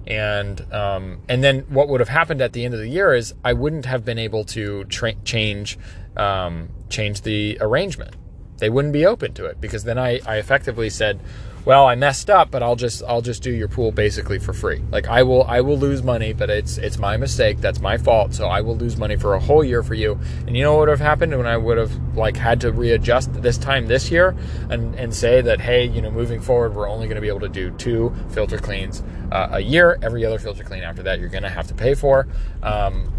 and um, and then what would have happened at the end of the year is I wouldn't have been able to tra- change um, change the arrangement. They wouldn't be open to it because then I, I effectively said, well, I messed up, but I'll just I'll just do your pool basically for free. Like I will I will lose money, but it's it's my mistake. That's my fault. So I will lose money for a whole year for you. And you know what would have happened when I would have like had to readjust this time this year and and say that hey, you know, moving forward, we're only going to be able to do two filter cleans uh, a year. Every other filter clean after that, you're going to have to pay for. Um,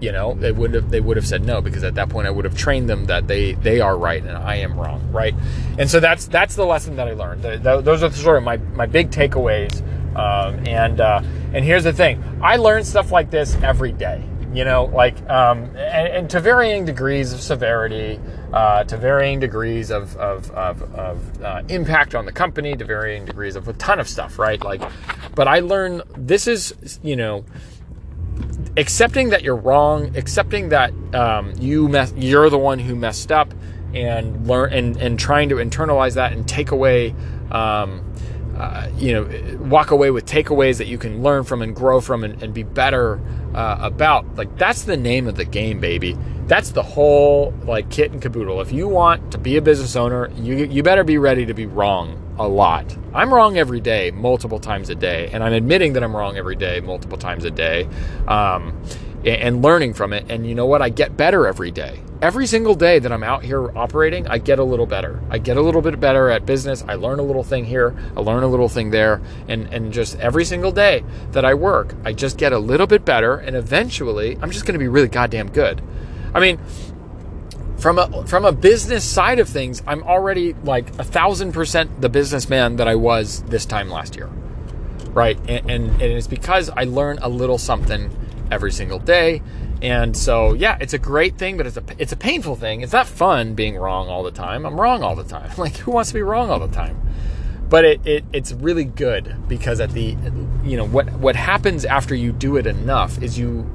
you know they would have they would have said no because at that point I would have trained them that they they are right and I am wrong right? And so that's that's the lesson that I learned. The, the, those are sort of my my big takeaways um, and uh, and here's the thing. I learn stuff like this every day you know like um, and, and, to varying degrees of severity uh, to varying degrees of of, of, of uh, impact on the company to varying degrees of a ton of stuff right? Like but I learn this is you know accepting that you're wrong, accepting that um, you mess, you're the one who messed up, and learn and and trying to internalize that and take away. Um, uh, you know, walk away with takeaways that you can learn from and grow from and, and be better uh, about. Like that's the name of the game, baby. That's the whole like kit and caboodle. If you want to be a business owner, you you better be ready to be wrong a lot. I'm wrong every day, multiple times a day, and I'm admitting that I'm wrong every day, multiple times a day, um, and learning from it. And you know what? I get better every day. Every single day that I'm out here operating, I get a little better. I get a little bit better at business. I learn a little thing here, I learn a little thing there, and and just every single day that I work, I just get a little bit better, and eventually, I'm just going to be really goddamn good. I mean, from a from a business side of things, I'm already like a thousand percent the businessman that I was this time last year, right? And, and, and it's because I learn a little something every single day, and so yeah, it's a great thing, but it's a it's a painful thing. It's not fun being wrong all the time. I'm wrong all the time. [LAUGHS] Like who wants to be wrong all the time? But it, it it's really good because at the you know what what happens after you do it enough is you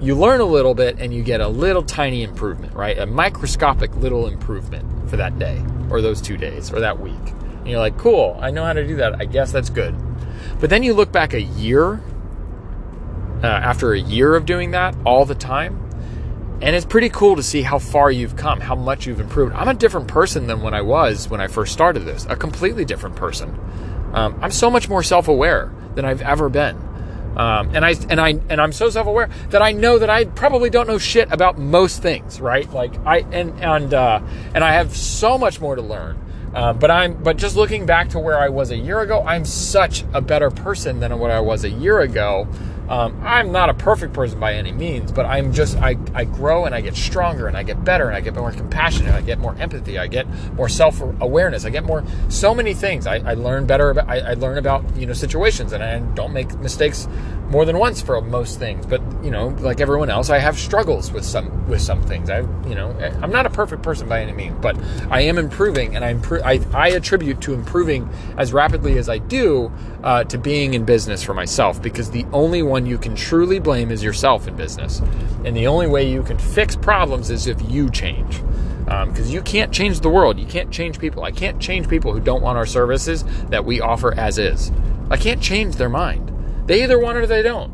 you learn a little bit and you get a little tiny improvement, right? A microscopic little improvement for that day or those two days or that week. And you're like, cool, I know how to do that. I guess that's good. But then you look back a year, uh, after a year of doing that all the time, and it's pretty cool to see how far you've come, how much you've improved. I'm a different person than when I was when I first started this, a completely different person. Um, I'm so much more self aware than I've ever been. Um, and I and I and I'm so self-aware that I know that I probably don't know shit about most things, right? Like I and and uh, and I have so much more to learn. Uh, but I'm but just looking back to where I was a year ago, I'm such a better person than what I was a year ago. Um, I'm not a perfect person by any means, but I'm just I, I grow and I get stronger and I get better and I get more compassionate. I get more empathy. I get more self awareness. I get more so many things. I, I learn better. About, I, I learn about you know situations and I don't make mistakes more than once for most things. But you know, like everyone else, I have struggles with some with some things. I you know I'm not a perfect person by any means, but I am improving and I improve. I, I attribute to improving as rapidly as I do uh, to being in business for myself because the only one you can truly blame is yourself in business. And the only way you can fix problems is if you change. Because um, you can't change the world. You can't change people. I can't change people who don't want our services that we offer as is. I can't change their mind. They either want it or they don't.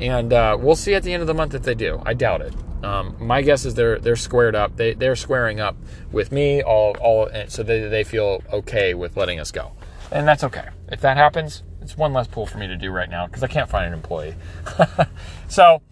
And uh, we'll see at the end of the month if they do. I doubt it. Um, my guess is they're they're squared up. They they're squaring up with me all all so they they feel okay with letting us go, and that's okay. If that happens, it's one less pool for me to do right now because I can't find an employee. [LAUGHS] so,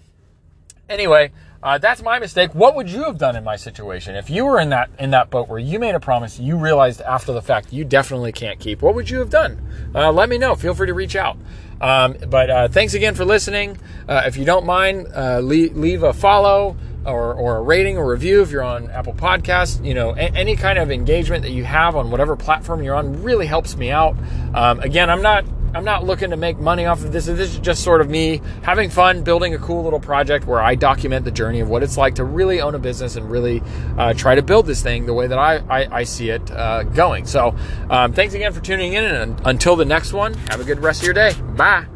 anyway, uh, that's my mistake. What would you have done in my situation if you were in that in that boat where you made a promise you realized after the fact you definitely can't keep? What would you have done? Uh, let me know. Feel free to reach out. Um, but uh, thanks again for listening. Uh, if you don't mind, uh, leave, leave a follow or, or a rating or review if you're on Apple Podcasts. You know, a- any kind of engagement that you have on whatever platform you're on really helps me out. Um, again, I'm not I'm not looking to make money off of this. This is just sort of me having fun, building a cool little project where I document the journey of what it's like to really own a business and really uh, try to build this thing the way that I, I, I see it uh, going. So, um, thanks again for tuning in. And until the next one, have a good rest of your day. Bye.